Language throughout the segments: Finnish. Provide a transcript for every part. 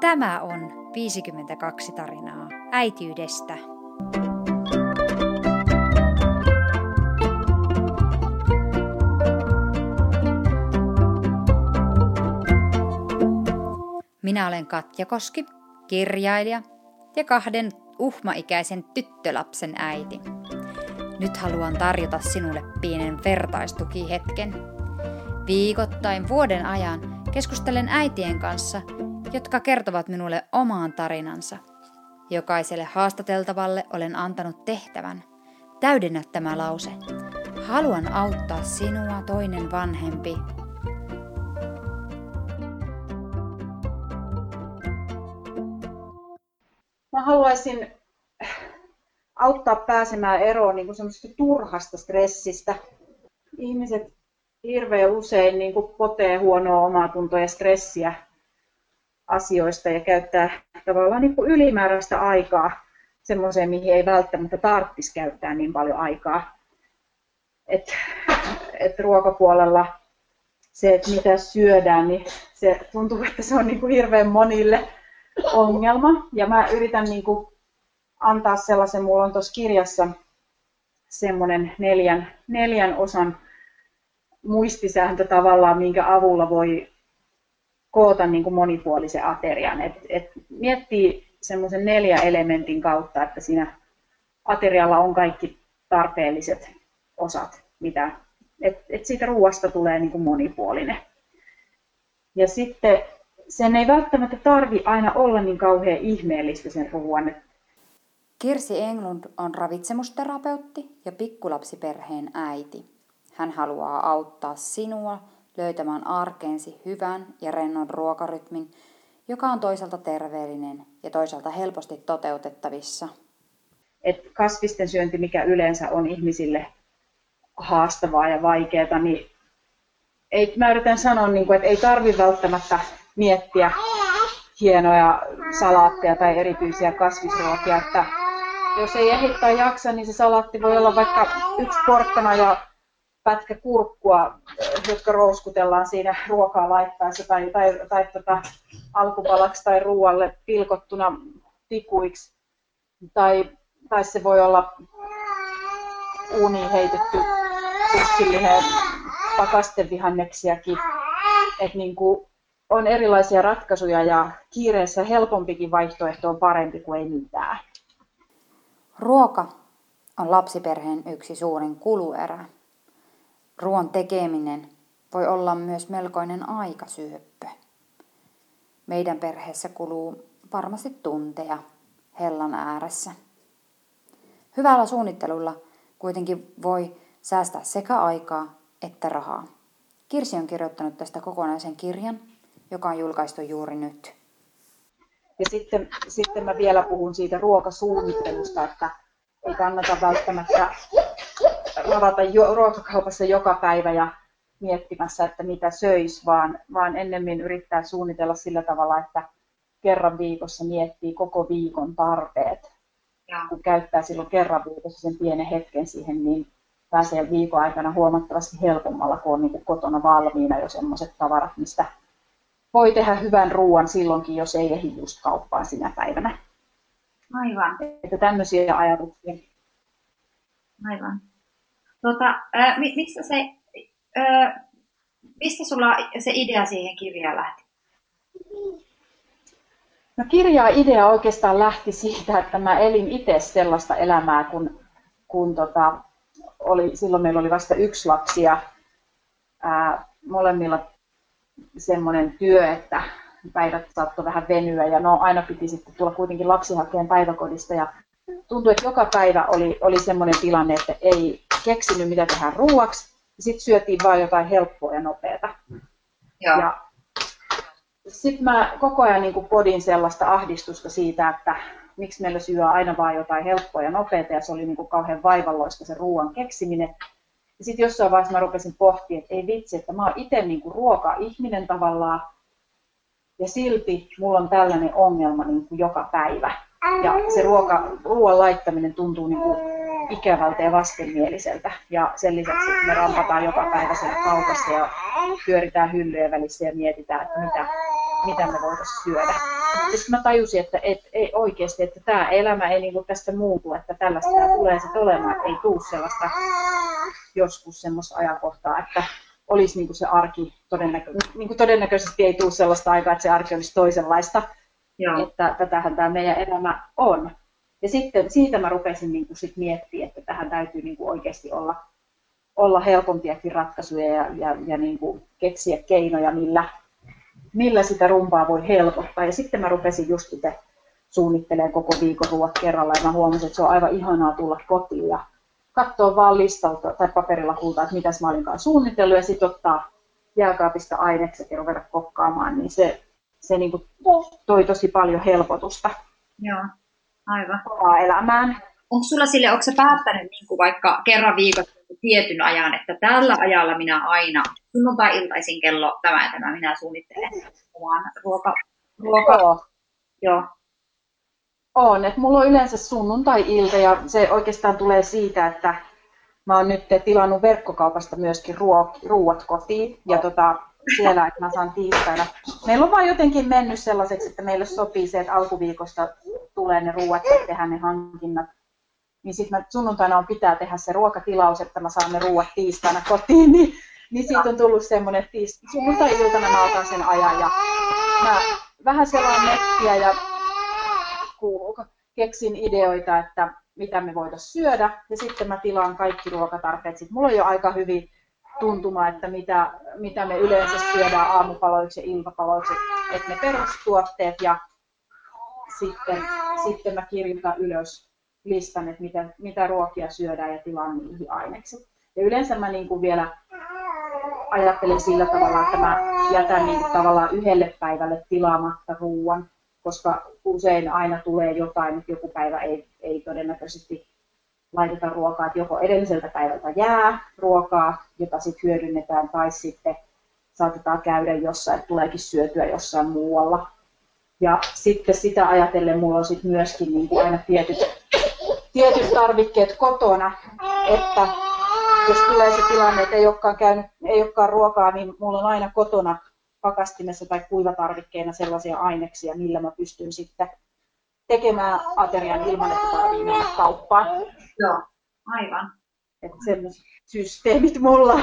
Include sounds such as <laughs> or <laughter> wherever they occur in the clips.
Tämä on 52 tarinaa äitiydestä. Minä olen Katja Koski, kirjailija ja kahden uhmaikäisen tyttölapsen äiti. Nyt haluan tarjota sinulle pienen vertaistukihetken. Viikoittain vuoden ajan keskustelen äitien kanssa, jotka kertovat minulle omaan tarinansa. Jokaiselle haastateltavalle olen antanut tehtävän. Täydennä tämä lause. Haluan auttaa sinua toinen vanhempi Mä haluaisin auttaa pääsemään eroon niin semmoisesta turhasta stressistä. Ihmiset hirveän usein niin kuin potee huonoa omaa tuntoa ja stressiä asioista ja käyttää tavallaan niin kuin ylimääräistä aikaa semmoiseen, mihin ei välttämättä tarvitsisi käyttää niin paljon aikaa. Et, et ruokapuolella se, että mitä syödään, niin se tuntuu, että se on niin kuin hirveän monille ongelma. Ja mä yritän niin kuin antaa sellaisen, mulla on tuossa kirjassa semmoinen neljän, neljän osan muistisääntö tavallaan, minkä avulla voi koota niin kuin monipuolisen aterian. Et, et miettii semmoisen neljä elementin kautta, että siinä aterialla on kaikki tarpeelliset osat, mitä, et, et siitä ruoasta tulee niin kuin monipuolinen. Ja sitten sen ei välttämättä tarvi aina olla niin kauhean ihmeellistä sen ruoan. Kirsi Englund on ravitsemusterapeutti ja pikkulapsiperheen äiti. Hän haluaa auttaa sinua löytämään arkeensi hyvän ja rennon ruokarytmin, joka on toisaalta terveellinen ja toisaalta helposti toteutettavissa. Et kasvisten syönti, mikä yleensä on ihmisille haastavaa ja vaikeaa, niin ei, mä yritän sanoa, niin kuin, että ei tarvi välttämättä miettiä hienoja salaatteja tai erityisiä kasvisruokia, että jos ei ehdi tai jaksa, niin se salaatti voi olla vaikka yksi porkkana ja pätkä kurkkua, jotka rouskutellaan siinä ruokaa laittaessa tai, tai, tai tota, alkupalaksi tai ruoalle pilkottuna tikuiksi. Tai, tai se voi olla uuniin heitetty pussillinen pakastevihanneksiakin. Et niin kuin on erilaisia ratkaisuja ja kiireessä helpompikin vaihtoehto on parempi kuin ei mitään. Ruoka on lapsiperheen yksi suurin kuluerä. Ruoan tekeminen voi olla myös melkoinen aikasyöppö. Meidän perheessä kuluu varmasti tunteja hellan ääressä. Hyvällä suunnittelulla kuitenkin voi säästää sekä aikaa että rahaa. Kirsi on kirjoittanut tästä kokonaisen kirjan, joka on julkaistu juuri nyt. Ja sitten, sitten mä vielä puhun siitä ruokasuunnittelusta, että ei kannata välttämättä ravata jo, ruokakaupassa joka päivä ja miettimässä, että mitä söis, vaan, vaan ennemmin yrittää suunnitella sillä tavalla, että kerran viikossa miettii koko viikon tarpeet. Ja. Kun käyttää silloin kerran viikossa sen pienen hetken siihen, niin pääsee viikon aikana huomattavasti helpommalla, kun on niin kotona valmiina jo sellaiset tavarat, mistä voi tehdä hyvän ruoan silloinkin, jos ei ehdi just kauppaan sinä päivänä. Aivan. Että tämmöisiä ajatuksia. Aivan. Tota, äh, mistä, se, äh, mistä sulla se idea siihen kirjaan lähti? No kirjaa idea oikeastaan lähti siitä, että mä elin itse sellaista elämää, kun, kun tota, oli, silloin meillä oli vasta yksi lapsi ja ää, molemmilla semmoinen työ, että päivät saattoi vähän venyä ja no aina piti sitten tulla kuitenkin lapsi hakeen päiväkodista ja tuntui, että joka päivä oli, oli semmoinen tilanne, että ei keksinyt mitä tehdä ruuaksi ja sitten syötiin vain jotain helppoa ja nopeata. Ja, ja sitten mä koko ajan niin podin sellaista ahdistusta siitä, että miksi meillä syö aina vain jotain helppoa ja nopeata ja se oli niin kuin kauhean vaivalloista se ruoan keksiminen. Ja sitten jossain vaiheessa mä rupesin pohtimaan, että ei vitsi, että mä oon itse niin ruoka-ihminen tavallaan, ja silti mulla on tällainen ongelma niin kuin joka päivä. Ja se ruoka, ruoan laittaminen tuntuu niin kuin ikävältä ja vastenmieliseltä. Ja sen lisäksi me rampataan joka päivä siellä kaupassa ja pyöritään hyllyjen välissä ja mietitään, että mitä, mitä me voitaisiin syödä. Sitten mä tajusin, että et, ei oikeasti, että tämä elämä ei niinku tästä muutu, että tällaista tulee sitten olemaan, että ei tule sellaista joskus semmoista ajankohtaa, että olisi niinku se arki, todennäkö, niinku todennäköisesti ei tule sellaista aikaa, että se arki olisi toisenlaista, Joo. että tätähän tämä meidän elämä on. Ja sitten siitä mä rupesin niin kuin sit miettimään, että tähän täytyy niin kuin oikeasti olla, olla helpompiakin ratkaisuja ja, ja, ja niin kuin keksiä keinoja, millä, millä sitä rumpaa voi helpottaa. Ja sitten mä rupesin just itse suunnittelemaan koko viikon ruoat kerralla ja mä huomasin, että se on aivan ihanaa tulla kotiin ja katsoa vaan listalta tai paperilla kultaa, että mitäs mä olinkaan suunnitellut ja sitten ottaa jääkaapista ainekset ja ruveta kokkaamaan, niin se, se niin kuin toi tosi paljon helpotusta. Joo. Aivan. omaa elämään. Onko sulla sille, onko sä päättänyt niin kuin vaikka kerran viikossa tietyn ajan, että tällä ajalla minä aina sunnuntai-iltaisin kello tämä ja tämä minä suunnittelen oman ruoka, ruoka. Joo. Joo. On, että mulla on yleensä sunnuntai-ilta ja se oikeastaan tulee siitä, että mä oon nyt tilannut verkkokaupasta myöskin ruuat kotiin ja tota, siellä, että mä saan tiistaina. Meillä on vaan jotenkin mennyt sellaiseksi, että meille sopii se, että alkuviikosta tulee ne ruuat ja tehdään ne hankinnat. Niin sitten sunnuntaina on pitää tehdä se ruokatilaus, että mä saan ne ruuat tiistaina kotiin. Niin, niin siitä on tullut semmoinen, että sunnuntai-iltana mä otan sen ajan ja mä vähän selaan nettiä ja kuuluuko, keksin ideoita, että mitä me voitaisiin syödä. Ja sitten mä tilaan kaikki ruokatarpeet. Sitten mulla on jo aika hyvin tuntuma, että mitä, mitä me yleensä syödään aamupaloiksi ja iltapaloiksi, että ne perustuotteet ja sitten, sitten mä kirjoitan ylös listan, että mitä, mitä ruokia syödään ja tilaan niihin ainekset. Ja yleensä mä niin kuin vielä ajattelen sillä tavalla, että mä jätän niin kuin tavallaan yhdelle päivälle tilaamatta ruoan, koska usein aina tulee jotain, että joku päivä ei, ei todennäköisesti laiteta ruokaa, että joko edelliseltä päivältä jää ruokaa, jota sitten hyödynnetään, tai sitten saatetaan käydä jossain, että tuleekin syötyä jossain muualla. Ja sitten sitä ajatellen mulla on sitten myöskin niin kuin aina tietyt, tietyt tarvikkeet kotona, että jos tulee se tilanne, että ei olekaan, käynyt, ei olekaan ruokaa, niin mulla on aina kotona pakastimessa tai kuivatarvikkeena sellaisia aineksia, millä mä pystyn sitten tekemään aterian ilman, että tarvii mennä kauppaan. Joo, aivan. Että sellaiset systeemit mulla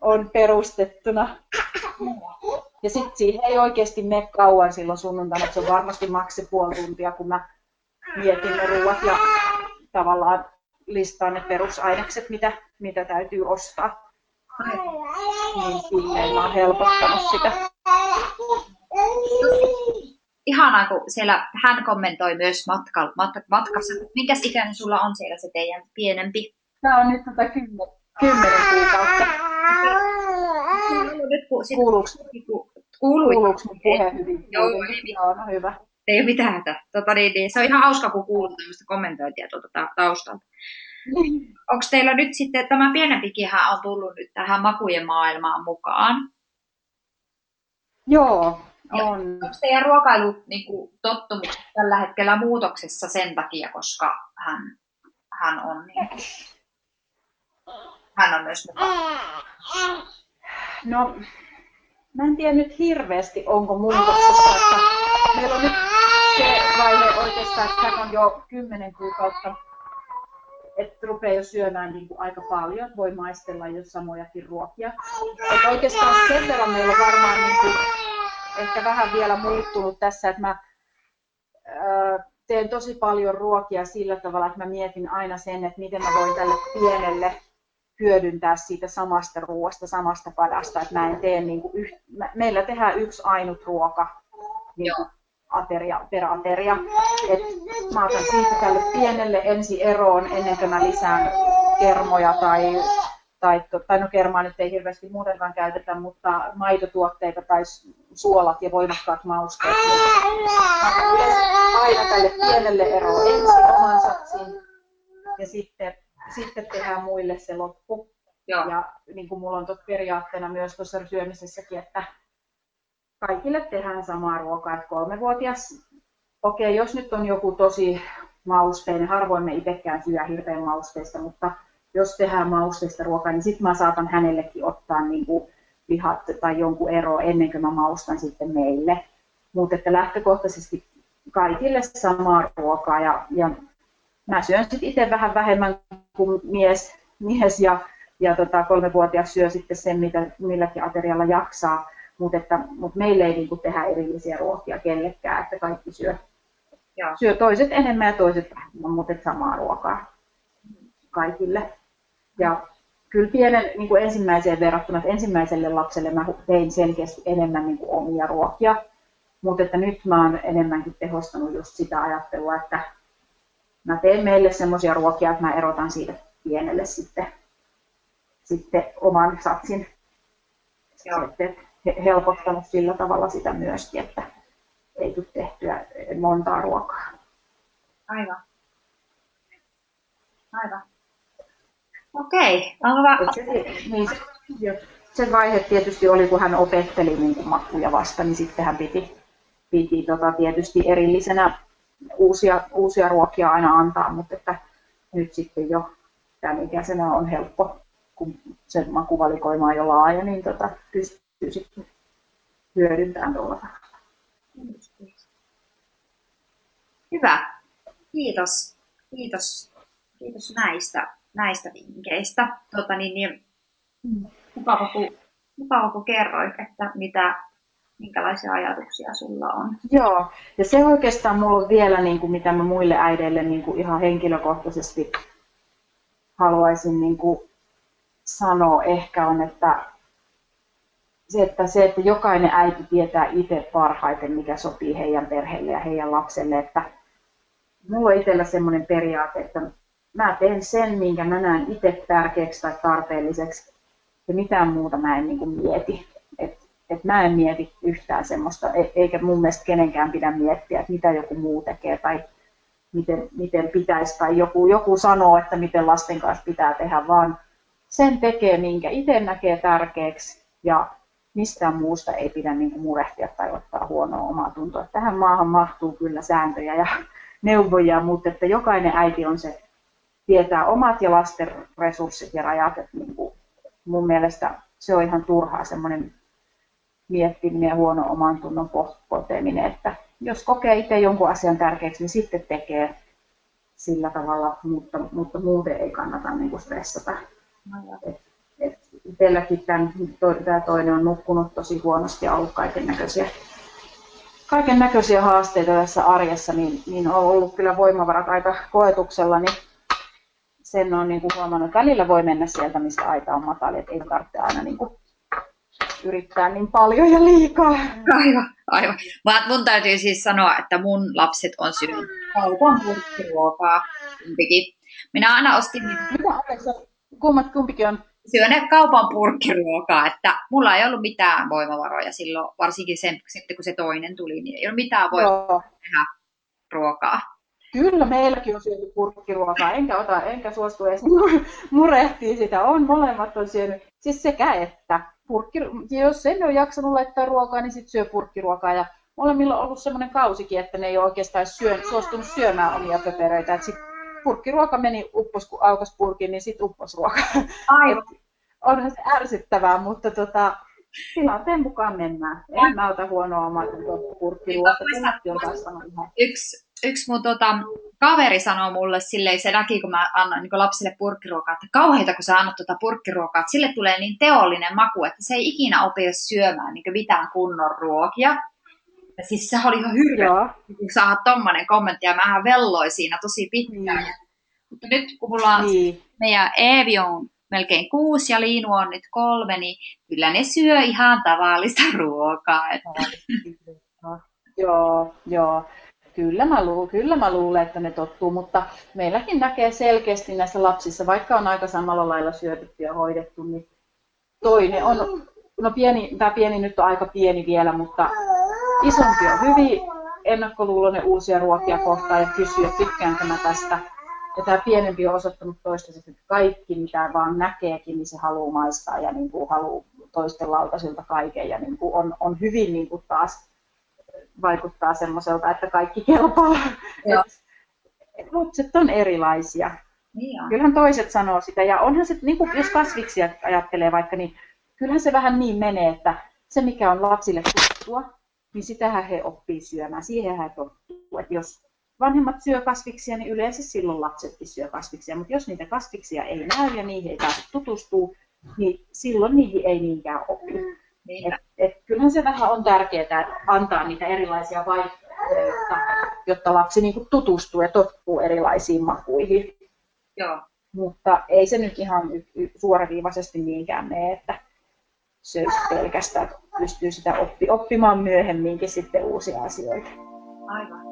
on perustettuna. Ja sitten siihen ei oikeasti mene kauan silloin sunnuntaina, että se on varmasti maksi puoli tuntia, kun mä mietin ne ruuat ja tavallaan listaan ne perusainekset, mitä, mitä täytyy ostaa. Niin silleen mä oon helpottanut sitä ihanaa, kun siellä hän kommentoi myös matka, matka, matkassa. Minkäs ikäinen sulla on siellä se teidän pienempi? Tämä on nyt tota kymmen, kymmenen kuukautta. Kuuluuko, kuuluuko mun puhe hyvin? Joo, Joo no hyvä. Ei ole mitään hätä. Tota, niin, niin, se on ihan hauska, kun kuuluu tämmöistä kommentointia tuolta taustalta. <laughs> Niin. Onko teillä nyt sitten, tämä pienempikinhän on tullut nyt tähän makujen maailmaan mukaan? Joo, on. Onko teidän ruokailu niin kuin, tottumukset tällä hetkellä muutoksessa sen takia, koska hän, hän on niin kuin, hän on myös mukana? No, mä en tiedä nyt hirveästi, onko muutoksessa, että meillä on nyt se vaihe oikeastaan, että hän on jo kymmenen kuukautta, että rupeaa jo syömään niin kuin aika paljon, voi maistella jo samojakin ruokia. Että oikeastaan sen verran meillä on varmaan niin kuin ehkä vähän vielä muuttunut tässä, että mä teen tosi paljon ruokia sillä tavalla, että mä mietin aina sen, että miten mä voin tälle pienelle hyödyntää siitä samasta ruoasta, samasta padasta, että mä en tee niin kuin yht... meillä tehdään yksi ainut ruoka niin kuin ateria, per ateria. Et mä otan siitä tälle pienelle ensi eroon ennen kuin mä lisään kermoja tai tai, tai no kermaa nyt ei hirveästi muutenkaan käytetä, mutta maitotuotteita tai suolat ja voimakkaat mausteet. Aina tälle pienelle ero ensin oman satsin ja sitten, sitten tehdään muille se loppu. Joo. Ja niin kuin mulla on tot periaatteena myös tuossa syömisessäkin, että kaikille tehdään samaa ruokaa, että kolmevuotias, okei, okay, jos nyt on joku tosi mausteinen, harvoin me itsekään syö hirveän mausteista, mutta jos tehdään mausteista ruokaa, niin sitten mä saatan hänellekin ottaa niin kuin lihat tai jonkun ero ennen kuin mä maustan sitten meille. mutta että lähtökohtaisesti kaikille samaa ruokaa ja, ja mä syön sitten itse vähän vähemmän kuin mies, mies ja, ja tota, kolmevuotias syö sitten sen, mitä milläkin aterialla jaksaa, mutta että, mut meille ei niinku tehdä erillisiä ruokia kellekään, että kaikki syö, Joo. syö toiset enemmän ja toiset vähemmän, mutta samaa ruokaa kaikille. Ja kyllä pienen niin kuin ensimmäiseen verrattuna, että ensimmäiselle lapselle mä tein selkeästi enemmän niin kuin omia ruokia, mutta että nyt mä oon enemmänkin tehostanut just sitä ajattelua, että mä teen meille semmoisia ruokia, että mä erotan siitä pienelle sitten, sitten oman satsin. Joo. helpottanut sillä tavalla sitä myöskin, että ei tule tehtyä montaa ruokaa. Aivan. Aivan. Okei. Se, niin, se, se vaihe tietysti oli, kun hän opetteli niin kuin makkuja vasta, niin sitten hän piti, piti tota, tietysti erillisenä uusia, uusia ruokia aina antaa, mutta että nyt sitten jo tämän ikäisenä on helppo, kun se makuvalikoima on jo laaja, niin tota, pystyy sitten hyödyntämään tuolla Hyvä. Kiitos. Kiitos. Kiitos näistä, näistä vinkkeistä. Tota, niin, niin, mukava, kun, mukava, kun kerroit, että mitä, minkälaisia ajatuksia sulla on. Joo, ja se oikeastaan mulla on vielä, niin kuin, mitä mä muille äideille niin kuin ihan henkilökohtaisesti haluaisin niin kuin sanoa ehkä on, että se, että se, että jokainen äiti tietää itse parhaiten, mikä sopii heidän perheelle ja heidän lapselle. Että mulla on itsellä semmoinen periaate, että mä teen sen, minkä mä näen itse tärkeäksi tai tarpeelliseksi ja mitään muuta mä en niin kuin mieti. Et, et mä en mieti yhtään semmoista, e, eikä mun mielestä kenenkään pidä miettiä, että mitä joku muu tekee tai miten, miten pitäisi tai joku, joku sanoo, että miten lasten kanssa pitää tehdä, vaan sen tekee, minkä itse näkee tärkeäksi ja mistään muusta ei pidä niin kuin murehtia tai ottaa huonoa omaa tuntoa. Tähän maahan mahtuu kyllä sääntöjä ja <laughs> neuvoja, mutta että jokainen äiti on se, tietää omat ja lasten resurssit ja rajat. Että niin kuin mun mielestä se on ihan turhaa semmoinen miettiminen ja huono oman tunnon pohtiminen, että jos kokee itse jonkun asian tärkeäksi, niin sitten tekee sillä tavalla, mutta, mutta muuten ei kannata niin kuin stressata. Et itselläkin tämän, tämä toinen on nukkunut tosi huonosti ja ollut kaiken näköisiä kaiken näköisiä haasteita tässä arjessa, niin, niin on ollut kyllä voimavarat aika koetuksella, niin sen on niin kuin huomannut, että välillä voi mennä sieltä, mistä aita on matali, että ei tarvitse aina niin kuin yrittää niin paljon ja liikaa. Aivan, aivan. Mun täytyy siis sanoa, että mun lapset on syönyt kaupan purkkiruokaa kumpikin. Minä aina ostin... Mitä Aleksa, kummat kumpikin on syöneet kaupan purkkiruokaa, että mulla ei ollut mitään voimavaroja silloin, varsinkin sen, sitten kun se toinen tuli, niin ei ollut mitään voimavaroja tehdä ruokaa. Kyllä, meilläkin on syöty purkkiruokaa, enkä, ota, enkä suostu edes <laughs> murehtia sitä. On, molemmat on syönyt. Siis sekä että. Purkki, jos en ole jaksanut laittaa ruokaa, niin sitten syö purkkiruokaa. Ja molemmilla on ollut sellainen kausikin, että ne ei ole oikeastaan syön, suostunut syömään omia pöperöitä. Et sit purkkiruoka meni uppos, kun aukas purkin, niin sitten uppos ruoka. Aivan. onhan se ärsyttävää, mutta tota, tilanteen mukaan mennään. En mä ota huonoa omaa purkkiruoka. Yksi, yksi mun tota, kaveri sanoi mulle silleen, se näki, kun mä annan niin lapsille purkkiruokaa, että kauheita, kun sä annat tuota purkkiruokaa, että sille tulee niin teollinen maku, että se ei ikinä opi syömään niin mitään kunnon ruokia. Ja siis se oli ihan hirveä, kun saada tommonen kommentti, ja mä velloin siinä tosi pitkään. Mm. Mutta nyt kun mulla on, niin. meidän Eevi on melkein kuusi ja Liinu on nyt kolme, niin kyllä ne syö ihan tavallista ruokaa. Että. joo, joo. Kyllä mä, luulen, kyllä mä luulen, että ne tottuu, mutta meilläkin näkee selkeästi näissä lapsissa, vaikka on aika samalla lailla syötetty ja hoidettu, niin toinen on, no pieni, tämä pieni nyt on aika pieni vielä, mutta Isompi on hyvin ennakkoluuloinen uusia ruokia kohtaan ja kysyy, että tykkäänkö mä tästä. Ja tämä pienempi on osoittanut toistaiseksi, että kaikki mitä vaan näkeekin, niin se haluaa maistaa ja niin kuin haluaa toisten lautasilta kaiken. Ja niin kuin on, on hyvin niin kuin taas vaikuttaa semmoiselta, että kaikki kelpaa. Lapset on erilaisia. Niin Kyllähän toiset sanoo sitä. Ja onhan se, niin kuin jos kasviksia ajattelee vaikka, niin kyllähän se vähän niin menee, että se mikä on lapsille tuttua, niin sitähän he oppii syömään. Siihen he tottuu. Että jos vanhemmat syö kasviksia, niin yleensä silloin lapsetkin syö kasviksia. Mutta jos niitä kasviksia ei näy ja niihin ei pääse tutustua, niin silloin niihin ei niinkään oppi. Niin. Et, et kyllähän se vähän on tärkeää antaa niitä erilaisia vaihtoehtoja, jotta, jotta lapsi niinku tutustuu ja tottuu erilaisiin makuihin. Joo. Mutta ei se nyt ihan y- y- suoraviivaisesti niinkään mene, että söisi pelkästään, pystyy sitä oppi, oppimaan myöhemminkin sitten uusia asioita. Aivan.